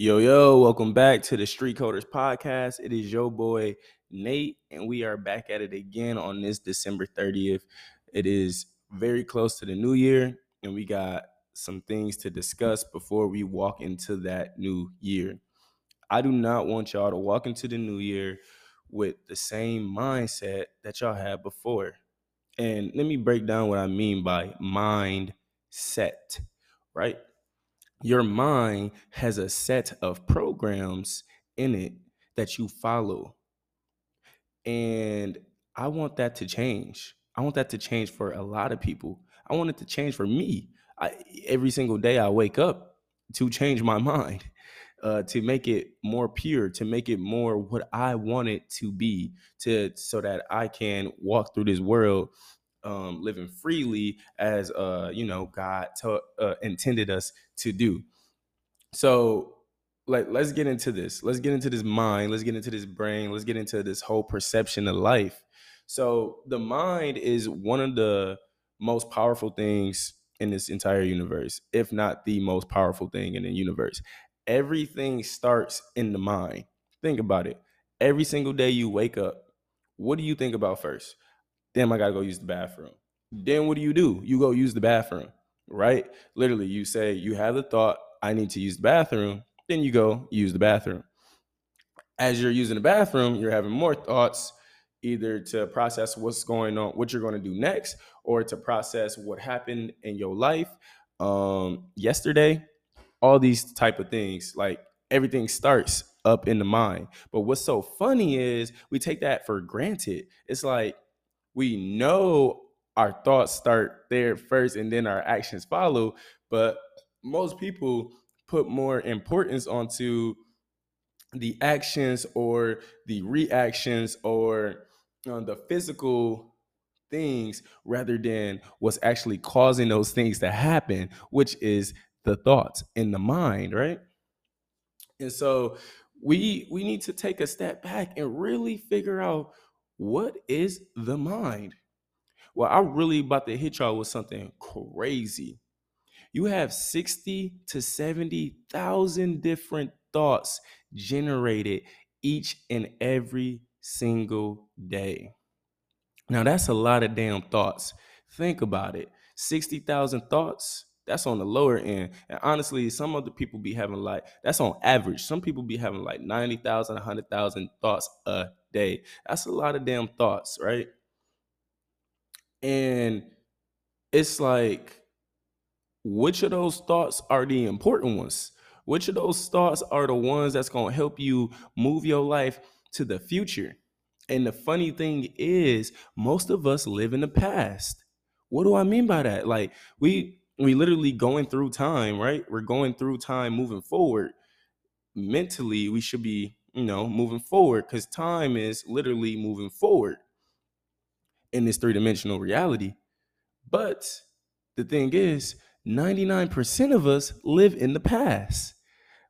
Yo, yo, welcome back to the Street Coders Podcast. It is your boy Nate, and we are back at it again on this December 30th. It is very close to the new year, and we got some things to discuss before we walk into that new year. I do not want y'all to walk into the new year with the same mindset that y'all had before. And let me break down what I mean by mindset, right? Your mind has a set of programs in it that you follow. And I want that to change. I want that to change for a lot of people. I want it to change for me. I, every single day I wake up to change my mind, uh, to make it more pure, to make it more what I want it to be, to so that I can walk through this world um, living freely as uh, you know God to, uh, intended us to do. So like let's get into this. Let's get into this mind. Let's get into this brain. Let's get into this whole perception of life. So the mind is one of the most powerful things in this entire universe, if not the most powerful thing in the universe. Everything starts in the mind. Think about it. Every single day you wake up, what do you think about first? Damn, I gotta go use the bathroom. Then what do you do? You go use the bathroom, right? Literally, you say you have the thought, I need to use the bathroom. Then you go use the bathroom. As you're using the bathroom, you're having more thoughts either to process what's going on, what you're going to do next, or to process what happened in your life um, yesterday. All these type of things, like everything starts up in the mind. But what's so funny is we take that for granted. It's like we know our thoughts start there first and then our actions follow, but most people put more importance onto the actions or the reactions or uh, the physical things rather than what's actually causing those things to happen, which is the thoughts in the mind, right? And so we we need to take a step back and really figure out what is the mind. Well, I'm really about to hit y'all with something crazy you have 60 to 70,000 different thoughts generated each and every single day. Now, that's a lot of damn thoughts. Think about it 60,000 thoughts. That's on the lower end. And honestly, some other people be having like, that's on average. Some people be having like 90,000, 100,000 thoughts a day. That's a lot of damn thoughts, right? And it's like, which of those thoughts are the important ones? Which of those thoughts are the ones that's going to help you move your life to the future? And the funny thing is, most of us live in the past. What do I mean by that? Like we we literally going through time, right? We're going through time moving forward. Mentally, we should be, you know, moving forward cuz time is literally moving forward in this three-dimensional reality. But the thing is, 99% of us live in the past.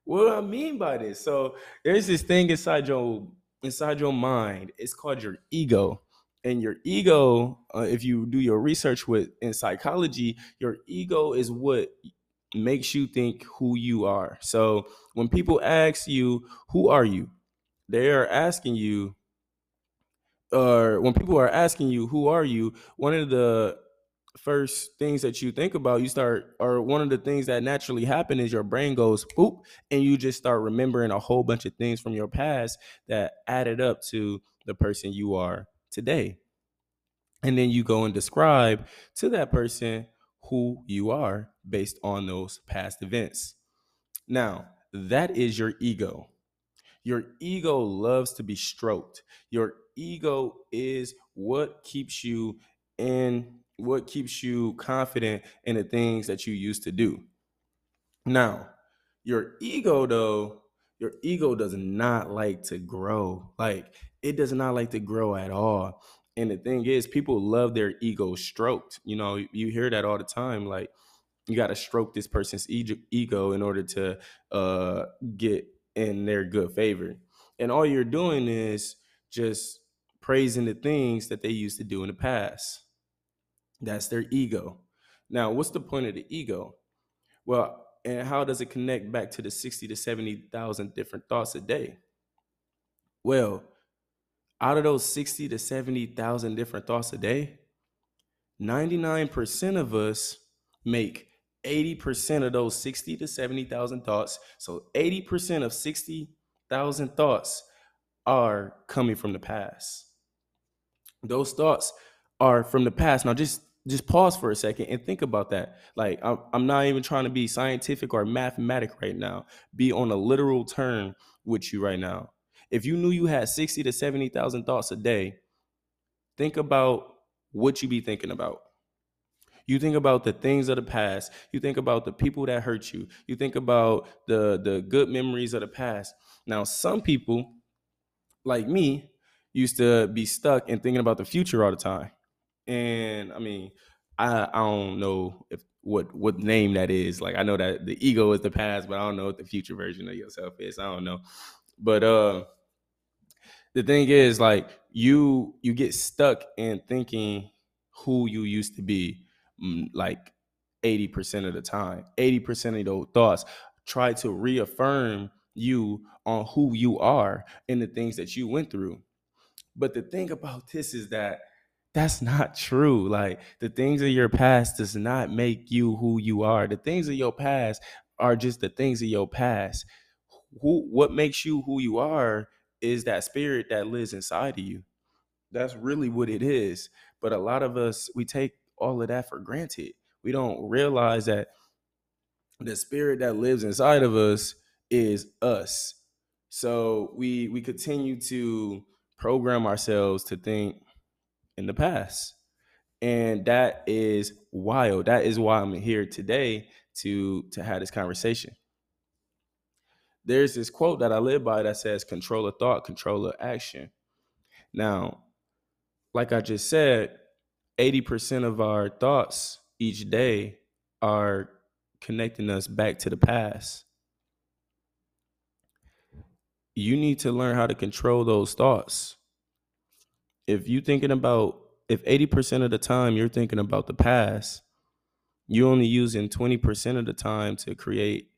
What do I mean by this? So there's this thing inside your inside your mind. It's called your ego. And your ego, uh, if you do your research with in psychology, your ego is what makes you think who you are. So when people ask you, "Who are you?" they are asking you, or when people are asking you, "Who are you?" One of the first things that you think about, you start, or one of the things that naturally happen is your brain goes boop, and you just start remembering a whole bunch of things from your past that added up to the person you are today. And then you go and describe to that person who you are based on those past events. Now, that is your ego. Your ego loves to be stroked. Your ego is what keeps you in what keeps you confident in the things that you used to do. Now, your ego, though, your ego does not like to grow. Like, it does not like to grow at all. And the thing is, people love their ego stroked. You know, you hear that all the time. Like, you got to stroke this person's ego in order to uh, get in their good favor. And all you're doing is just praising the things that they used to do in the past. That's their ego. Now, what's the point of the ego? Well, and how does it connect back to the 60 to 70,000 different thoughts a day? Well, out of those 60 to 70,000 different thoughts a day, 99% of us make 80% of those 60 to 70,000 thoughts. So 80% of 60,000 thoughts are coming from the past. Those thoughts are from the past. Now just just pause for a second and think about that. Like I'm, I'm not even trying to be scientific or mathematic right now. Be on a literal term with you right now. If you knew you had 60 to 70,000 thoughts a day, think about what you be thinking about. You think about the things of the past. You think about the people that hurt you. You think about the the good memories of the past. Now, some people like me used to be stuck in thinking about the future all the time. And I mean, I I don't know if what what name that is. Like I know that the ego is the past, but I don't know what the future version of yourself is. I don't know. But uh the thing is like you you get stuck in thinking who you used to be mm, like 80% of the time. 80% of those thoughts try to reaffirm you on who you are and the things that you went through. But the thing about this is that that's not true. Like the things of your past does not make you who you are. The things of your past are just the things of your past. Who what makes you who you are is that spirit that lives inside of you. That's really what it is. But a lot of us we take all of that for granted. We don't realize that the spirit that lives inside of us is us. So we we continue to program ourselves to think in the past. And that is wild. That is why I'm here today to to have this conversation. There's this quote that I live by that says control of thought, control of action. Now, like I just said, 80% of our thoughts each day are connecting us back to the past. You need to learn how to control those thoughts if you're thinking about if 80% of the time you're thinking about the past, you're only using 20% of the time to create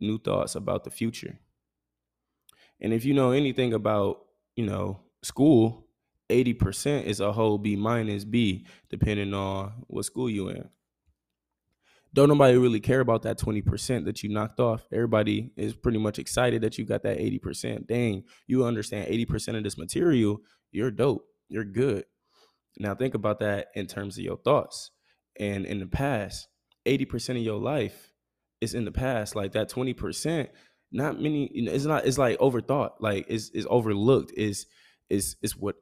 new thoughts about the future. And if you know anything about, you know, school, 80% is a whole B minus B, depending on what school you in. Don't nobody really care about that 20% that you knocked off. Everybody is pretty much excited that you got that 80%. Dang, you understand 80% of this material, you're dope you're good. Now think about that in terms of your thoughts. And in the past, 80% of your life is in the past. Like that 20%, not many, you know, it's not, it's like overthought, like it's it's overlooked, is is is what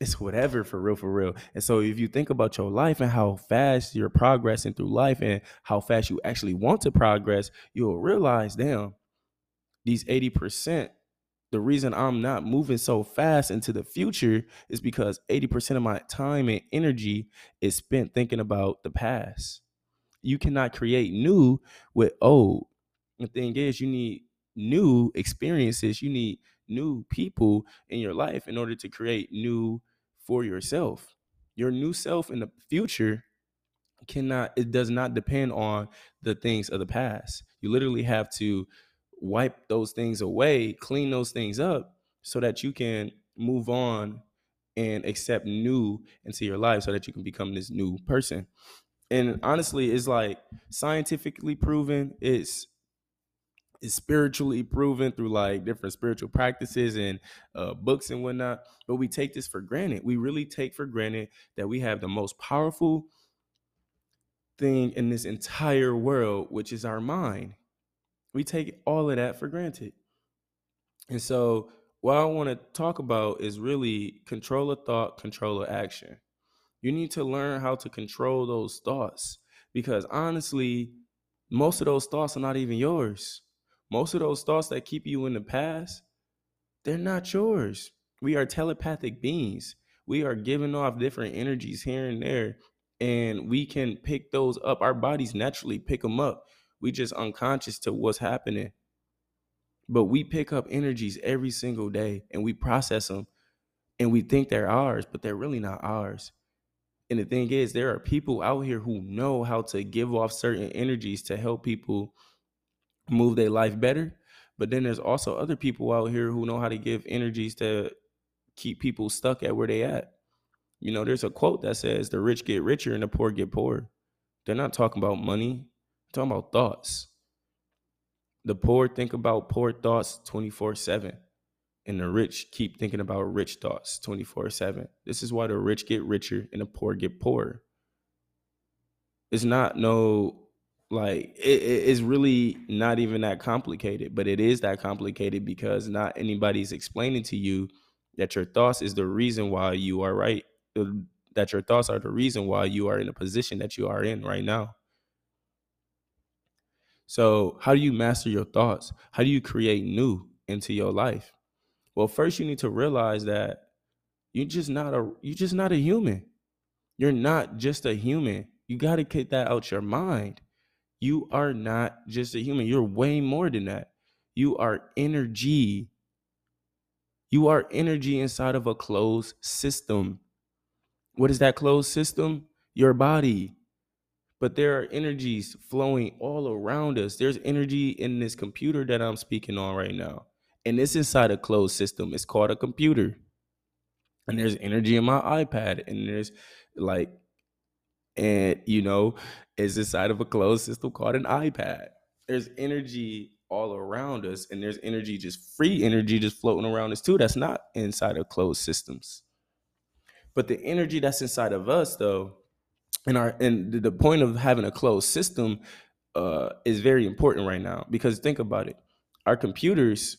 it's whatever for real, for real. And so if you think about your life and how fast you're progressing through life and how fast you actually want to progress, you'll realize, damn, these 80% the reason I'm not moving so fast into the future is because 80% of my time and energy is spent thinking about the past. You cannot create new with old. The thing is, you need new experiences, you need new people in your life in order to create new for yourself. Your new self in the future cannot, it does not depend on the things of the past. You literally have to wipe those things away, clean those things up so that you can move on and accept new into your life so that you can become this new person. And honestly, it's like scientifically proven, it's it's spiritually proven through like different spiritual practices and uh, books and whatnot. But we take this for granted. We really take for granted that we have the most powerful thing in this entire world, which is our mind. We take all of that for granted. And so, what I want to talk about is really control of thought, control of action. You need to learn how to control those thoughts because honestly, most of those thoughts are not even yours. Most of those thoughts that keep you in the past, they're not yours. We are telepathic beings. We are giving off different energies here and there, and we can pick those up. Our bodies naturally pick them up we just unconscious to what's happening. But we pick up energies every single day and we process them and we think they're ours, but they're really not ours. And the thing is, there are people out here who know how to give off certain energies to help people move their life better. But then there's also other people out here who know how to give energies to keep people stuck at where they at. You know, there's a quote that says the rich get richer and the poor get poorer. They're not talking about money, they're talking about thoughts. The poor think about poor thoughts 24 7 and the rich keep thinking about rich thoughts 24 7. This is why the rich get richer and the poor get poorer. It's not no like it, it's really not even that complicated, but it is that complicated because not anybody's explaining to you that your thoughts is the reason why you are right. Uh, that your thoughts are the reason why you are in a position that you are in right now. So, how do you master your thoughts? How do you create new into your life? Well, first you need to realize that you're just not a you're just not a human. You're not just a human. You got to get that out your mind. You are not just a human. You're way more than that. You are energy. You are energy inside of a closed system. What is that closed system? Your body. But there are energies flowing all around us. There's energy in this computer that I'm speaking on right now and it's inside a closed system. It's called a computer. And there's energy in my iPad, and there's like, and you know, it's inside of a closed system called an iPad. There's energy all around us, and there's energy, just free energy, just floating around us too. That's not inside of closed systems. But the energy that's inside of us, though, and our and the point of having a closed system uh, is very important right now because think about it. Our computers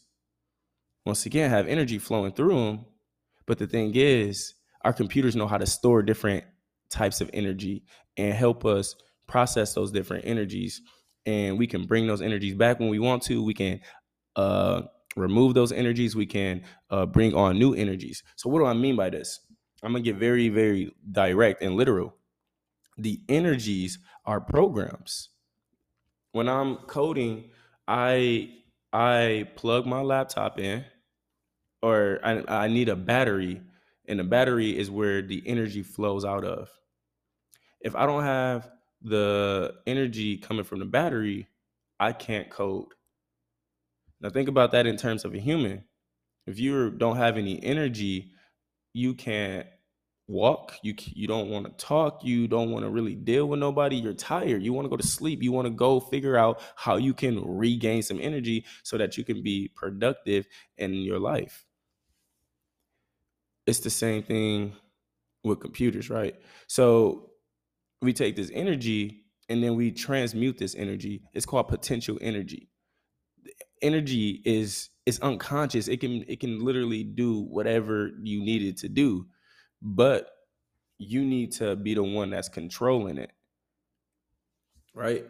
once again have energy flowing through them. But the thing is, our computers know how to store different types of energy and help us process those different energies. And we can bring those energies back when we want to. We can uh, remove those energies. We can uh, bring on new energies. So, what do I mean by this? I'm gonna get very, very direct and literal. The energies are programs. When I'm coding, I I plug my laptop in or I, I need a battery, and the battery is where the energy flows out of. If I don't have the energy coming from the battery, I can't code. Now think about that in terms of a human. If you don't have any energy, you can't walk you you don't want to talk you don't want to really deal with nobody you're tired you want to go to sleep you want to go figure out how you can regain some energy so that you can be productive in your life it's the same thing with computers, right? So we take this energy and then we transmute this energy. It's called potential energy. Energy is it's unconscious. It can it can literally do whatever you need it to do, but you need to be the one that's controlling it, right?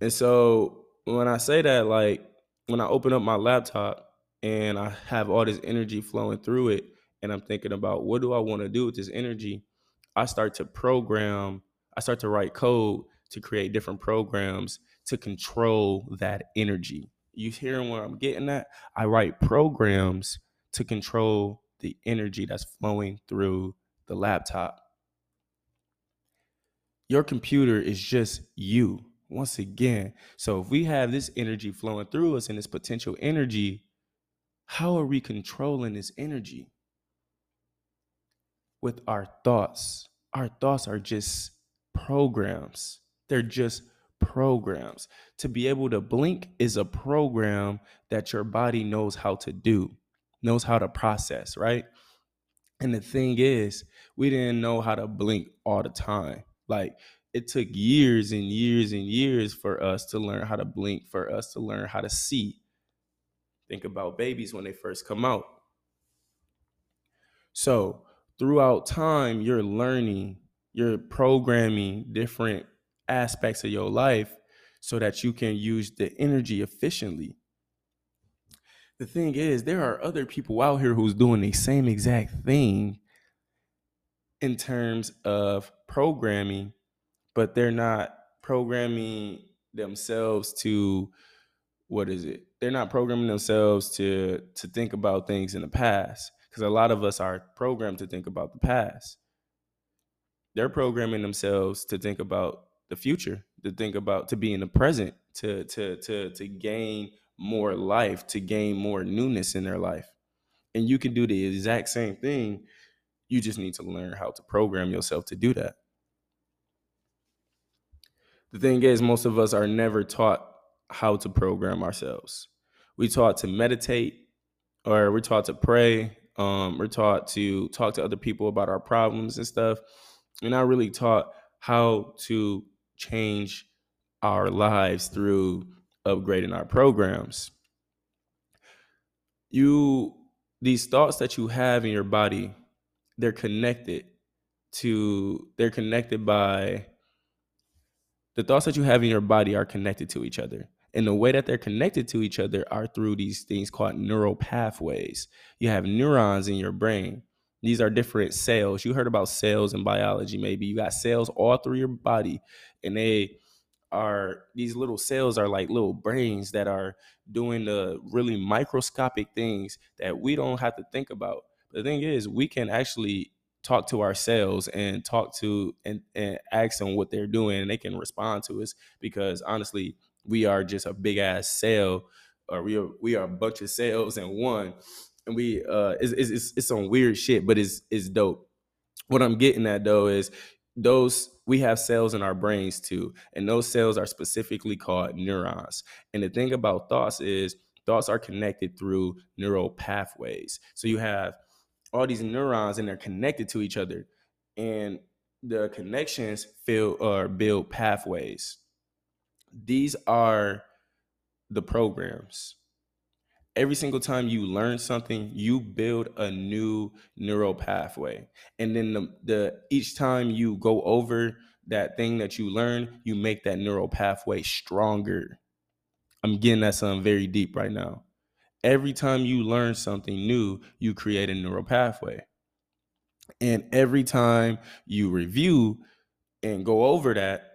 And so when I say that, like when I open up my laptop and I have all this energy flowing through it, and I'm thinking about what do I want to do with this energy, I start to program, I start to write code to create different programs to control that energy. You hearing where I'm getting at? I write programs to control the energy that's flowing through the laptop. Your computer is just you. Once again, so if we have this energy flowing through us and this potential energy, how are we controlling this energy? With our thoughts. Our thoughts are just programs. They're just programs. To be able to blink is a program that your body knows how to do, knows how to process, right? And the thing is, we didn't know how to blink all the time. Like it took years and years and years for us to learn how to blink, for us to learn how to see. Think about babies when they first come out. So, throughout time, you're learning, you're programming different aspects of your life so that you can use the energy efficiently. The thing is, there are other people out here who's doing the same exact thing in terms of programming, but they're not programming themselves to what is it? They're not programming themselves to to think about things in the past because a lot of us are programmed to think about the past. They're programming themselves to think about the future, to think about to be in the present, to to to to gain more life, to gain more newness in their life. And you can do the exact same thing. You just need to learn how to program yourself to do that. The thing is, most of us are never taught how to program ourselves. We taught to meditate, or we're taught to pray. Um, we're taught to talk to other people about our problems and stuff. We're not really taught how to change our lives through upgrading our programs. You these thoughts that you have in your body, they're connected to they're connected by the thoughts that you have in your body are connected to each other. And the way that they're connected to each other are through these things called neural pathways. You have neurons in your brain. These are different cells. You heard about cells in biology, maybe. You got cells all through your body, and they are these little cells are like little brains that are doing the really microscopic things that we don't have to think about. The thing is, we can actually talk to ourselves and talk to and, and ask them what they're doing and they can respond to us because honestly we are just a big ass cell or we are we are a bunch of cells in one and we uh it's, it's, it's some weird shit but it's it's dope. What i'm getting at though is those we have cells in our brains too and those cells are specifically called neurons. And the thing about thoughts is thoughts are connected through neural pathways. So you have all these neurons and they're connected to each other and the connections fill or build pathways these are the programs. Every single time you learn something you build a new neural pathway. And then the, the each time you go over that thing that you learn you make that neural pathway stronger. I'm getting at something very deep right now. Every time you learn something new you create a neural pathway. And every time you review and go over that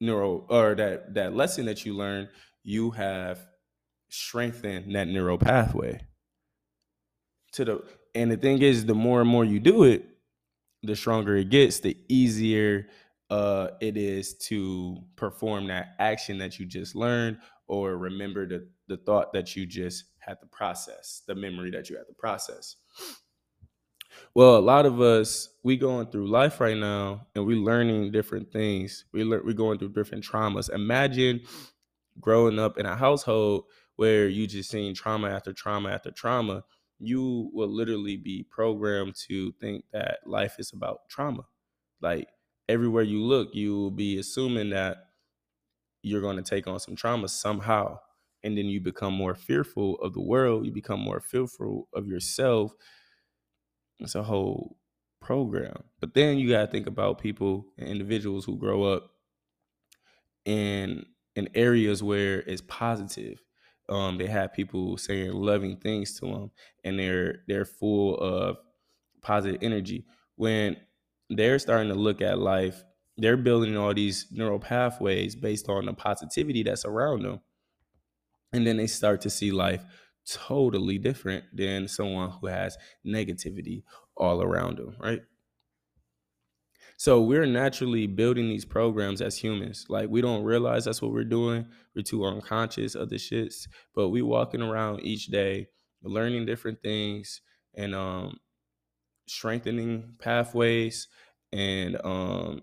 neural or that that lesson that you learn you have strengthened that neural pathway. To the and the thing is the more and more you do it the stronger it gets the easier uh it is to perform that action that you just learned or remember the the thought that you just had to process the memory that you had to process well, a lot of us we going through life right now, and we learning different things. We learn we going through different traumas. Imagine growing up in a household where you just seen trauma after trauma after trauma. You will literally be programmed to think that life is about trauma. Like everywhere you look, you will be assuming that you're going to take on some trauma somehow. And then you become more fearful of the world. You become more fearful of yourself it's a whole program. But then you gotta think about people and individuals who grow up in in areas where it's positive. Um, they have people saying loving things to them, and they're they're full of positive energy. When they're starting to look at life, they're building all these neural pathways based on the positivity that's around them, and then they start to see life totally different than someone who has negativity all around them, right? So we're naturally building these programs as humans. Like we don't realize that's what we're doing. We're too unconscious of the shits, but we walking around each day learning different things and um strengthening pathways and um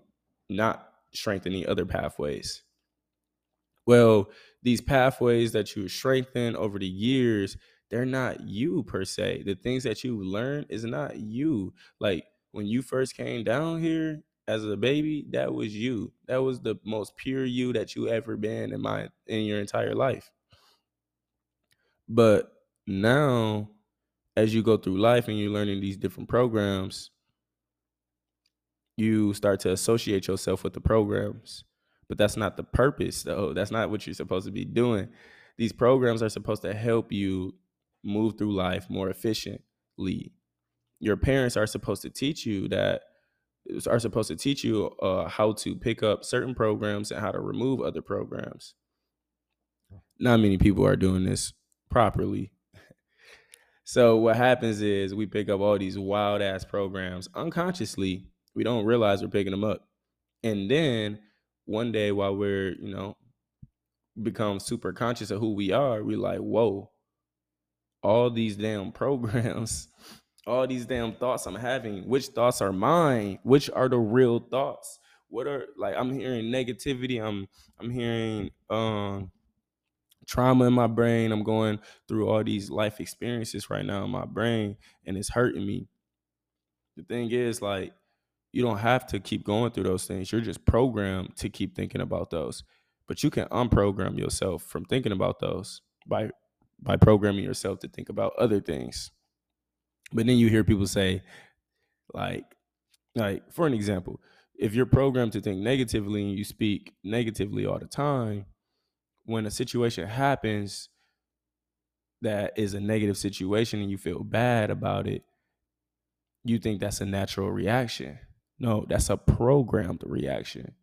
not strengthening other pathways. Well, these pathways that you strengthen over the years, they're not you per se. The things that you learn is not you. Like when you first came down here as a baby, that was you. That was the most pure you that you ever been in my in your entire life. But now as you go through life and you're learning these different programs, you start to associate yourself with the programs but that's not the purpose though. That's not what you're supposed to be doing. These programs are supposed to help you move through life more efficiently. Your parents are supposed to teach you that are supposed to teach you uh, how to pick up certain programs and how to remove other programs. Not many people are doing this properly. So what happens is we pick up all these wild ass programs unconsciously. We don't realize we're picking them up. And then one day while we're you know become super conscious of who we are, we're like, whoa, all these damn programs, all these damn thoughts I'm having, which thoughts are mine? Which are the real thoughts? What are like I'm hearing negativity, I'm I'm hearing um trauma in my brain. I'm going through all these life experiences right now in my brain and it's hurting me. The thing is like you don't have to keep going through those things. You're just programmed to keep thinking about those. But you can unprogram yourself from thinking about those by by programming yourself to think about other things. But then you hear people say like like for an example, if you're programmed to think negatively and you speak negatively all the time, when a situation happens that is a negative situation and you feel bad about it, you think that's a natural reaction. No, that's a programmed reaction.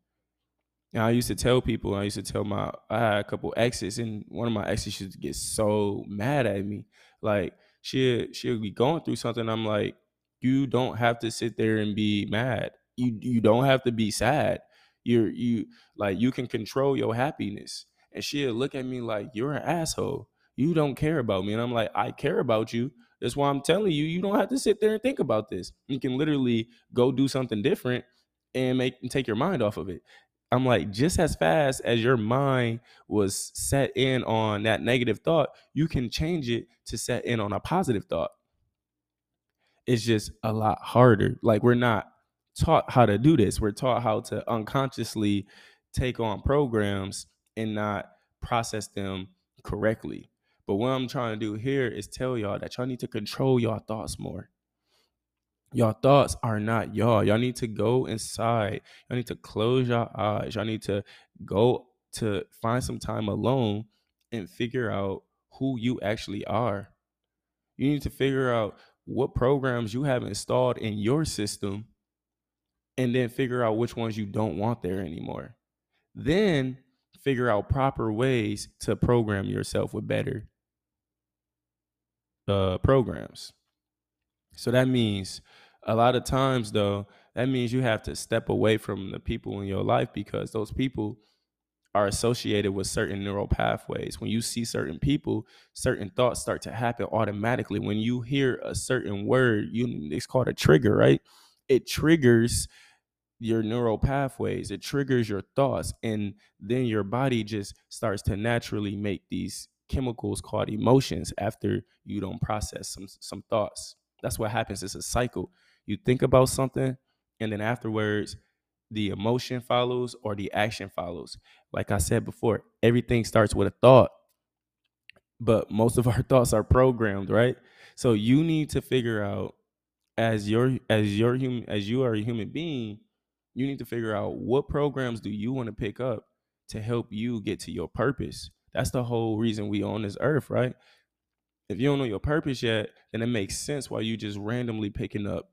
Now I used to tell people, I used to tell my I had a couple exes, and one of my exes used to get so mad at me. Like she she'll be going through something. I'm like, you don't have to sit there and be mad. You you don't have to be sad. You're you like you can control your happiness. And she'll look at me like, you're an asshole. You don't care about me. And I'm like, I care about you. That's why I'm telling you, you don't have to sit there and think about this. You can literally go do something different and make and take your mind off of it. I'm like, just as fast as your mind was set in on that negative thought, you can change it to set in on a positive thought. It's just a lot harder. Like, we're not taught how to do this. We're taught how to unconsciously take on programs and not process them correctly. But what I'm trying to do here is tell y'all that y'all need to control your thoughts more. Your thoughts are not y'all. Y'all need to go inside. Y'all need to close your eyes. Y'all need to go to find some time alone and figure out who you actually are. You need to figure out what programs you have installed in your system and then figure out which ones you don't want there anymore. Then figure out proper ways to program yourself with better uh, programs. So that means a lot of times, though, that means you have to step away from the people in your life because those people are associated with certain neural pathways. When you see certain people, certain thoughts start to happen automatically. When you hear a certain word, you it's called a trigger, right? It triggers your neural pathways, it triggers your thoughts, and then your body just starts to naturally make these chemicals called emotions after you don't process some some thoughts. That's what happens. It's a cycle. You think about something, and then afterwards, the emotion follows or the action follows. Like I said before, everything starts with a thought, but most of our thoughts are programmed, right? So you need to figure out as your as your human as you are a human being, you need to figure out what programs do you want to pick up to help you get to your purpose. That's the whole reason we on this earth, right? If you don't know your purpose yet, then it makes sense why you just randomly picking up,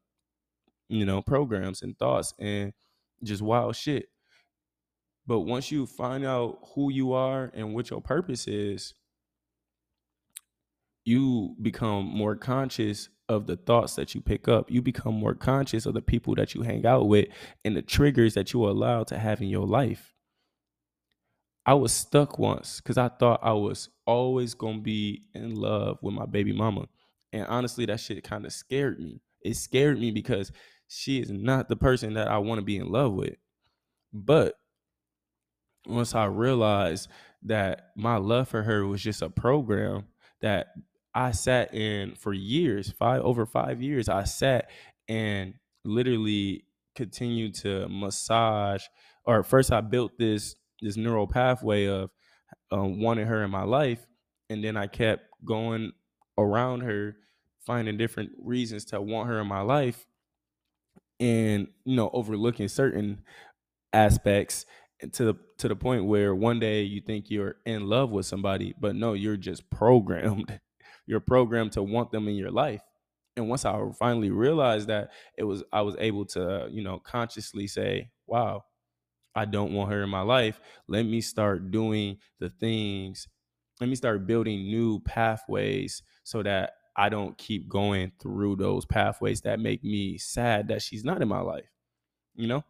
you know, programs and thoughts and just wild shit. But once you find out who you are and what your purpose is, you become more conscious of the thoughts that you pick up. You become more conscious of the people that you hang out with and the triggers that you are allowed to have in your life. I was stuck once because I thought I was always gonna be in love with my baby mama. And honestly, that shit kind of scared me. It scared me because she is not the person that I want to be in love with. But once I realized that my love for her was just a program that I sat in for years, five over five years, I sat and literally continued to massage or first I built this this neural pathway of um, wanting her in my life, and then I kept going around her, finding different reasons to want her in my life, and you know overlooking certain aspects to the to the point where one day you think you're in love with somebody, but no, you're just programmed. you're programmed to want them in your life. And once I finally realized that, it was I was able to, you know, consciously say, "Wow, I don't want her in my life. Let me start doing the things. Let me start building new pathways so that I don't keep going through those pathways that make me sad that she's not in my life. You know?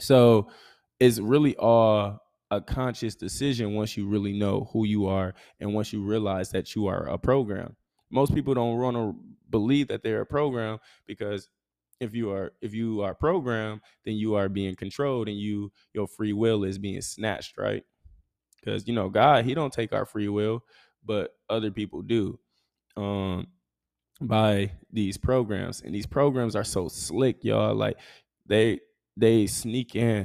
So it's really all a conscious decision once you really know who you are and once you realize that you are a program. Most people don't want to believe that they're a program because if you are if you are programmed, then you are being controlled and you your free will is being snatched, right? Because you know, God, He don't take our free will, but other people do. Um by these programs and these programs are so slick y'all like they they sneak in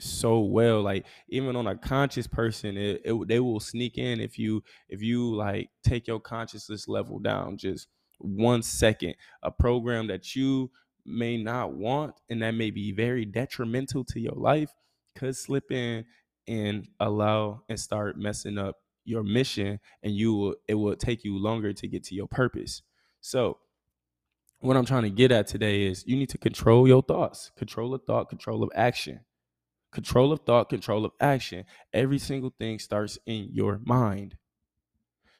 so well like even on a conscious person it, it, they will sneak in if you if you like take your consciousness level down just one second a program that you may not want and that may be very detrimental to your life could slip in and allow and start messing up your mission and you will it will take you longer to get to your purpose so, what I'm trying to get at today is you need to control your thoughts, control of thought, control of action. Control of thought, control of action. Every single thing starts in your mind.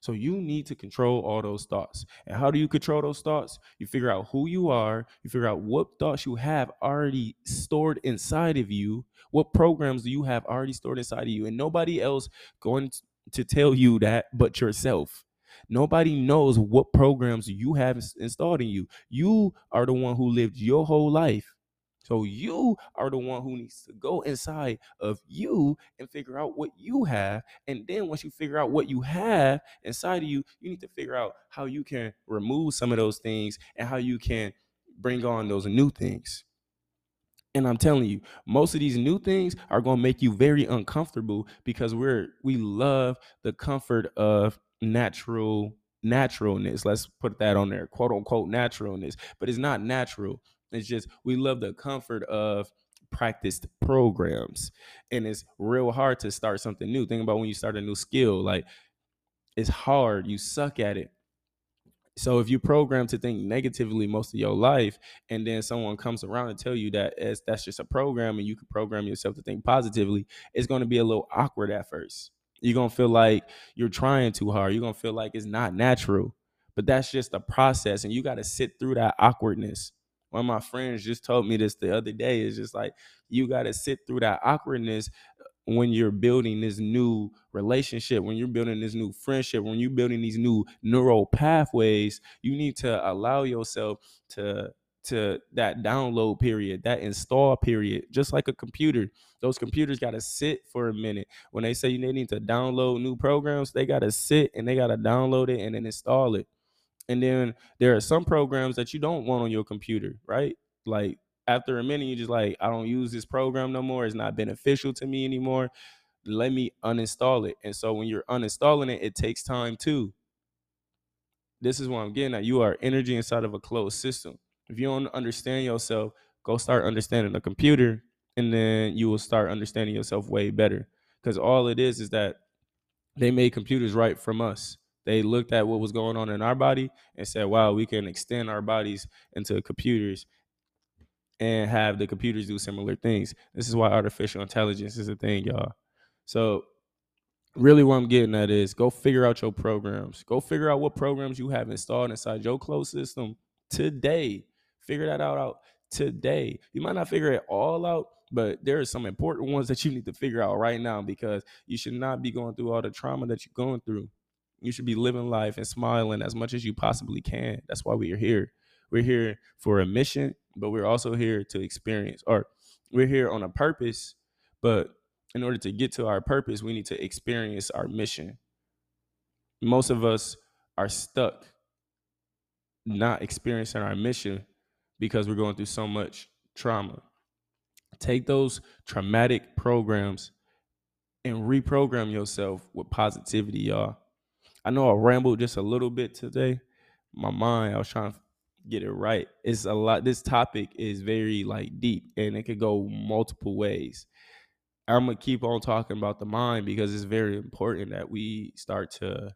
So you need to control all those thoughts. And how do you control those thoughts? You figure out who you are, you figure out what thoughts you have already stored inside of you, what programs do you have already stored inside of you, and nobody else going to tell you that but yourself. Nobody knows what programs you have installed in you. You are the one who lived your whole life. So you are the one who needs to go inside of you and figure out what you have. And then once you figure out what you have inside of you, you need to figure out how you can remove some of those things and how you can bring on those new things. And I'm telling you, most of these new things are going to make you very uncomfortable because we're we love the comfort of natural naturalness. Let's put that on there, quote unquote naturalness. But it's not natural. It's just we love the comfort of practiced programs. And it's real hard to start something new. Think about when you start a new skill. Like it's hard. You suck at it. So if you program to think negatively most of your life, and then someone comes around and tell you that that's just a program, and you can program yourself to think positively, it's going to be a little awkward at first. You're gonna feel like you're trying too hard. You're gonna feel like it's not natural. But that's just the process, and you got to sit through that awkwardness. One of my friends just told me this the other day. It's just like you got to sit through that awkwardness uh, when you're building this new relationship, when you're building this new friendship, when you're building these new neural pathways, you need to allow yourself to to that download period, that install period, just like a computer. Those computers got to sit for a minute. When they say they need to download new programs, they got to sit and they got to download it and then install it. And then there are some programs that you don't want on your computer, right? Like after a minute, you just like, I don't use this program no more. It's not beneficial to me anymore. Let me uninstall it. And so when you're uninstalling it, it takes time too. This is what I'm getting at. You are energy inside of a closed system. If you don't understand yourself, go start understanding the computer, and then you will start understanding yourself way better. Because all it is is that they made computers right from us. They looked at what was going on in our body and said, wow, we can extend our bodies into computers and have the computers do similar things. This is why artificial intelligence is a thing, y'all. So really what I'm getting at is go figure out your programs. Go figure out what programs you have installed inside your closed system today. Figure that out, out today. You might not figure it all out, but there are some important ones that you need to figure out right now because you should not be going through all the trauma that you're going through. You should be living life and smiling as much as you possibly can. That's why we are here. We're here for a mission, but we're also here to experience, or we're here on a purpose. But in order to get to our purpose, we need to experience our mission. Most of us are stuck not experiencing our mission because we're going through so much trauma. Take those traumatic programs and reprogram yourself with positivity, y'all. I know I rambled just a little bit today. My mind, I was trying to get it right. It's a lot. This topic is very like deep and it could go multiple ways. I'm gonna keep on talking about the mind because it's very important that we start to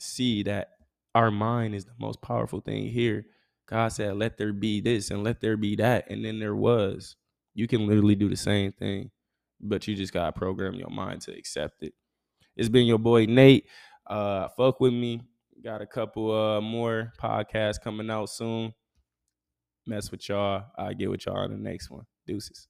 see that our mind is the most powerful thing here God said, let there be this and let there be that. And then there was. You can literally do the same thing, but you just got to program your mind to accept it. It's been your boy, Nate. Uh, fuck with me. Got a couple uh, more podcasts coming out soon. Mess with y'all. I'll get with y'all on the next one. Deuces.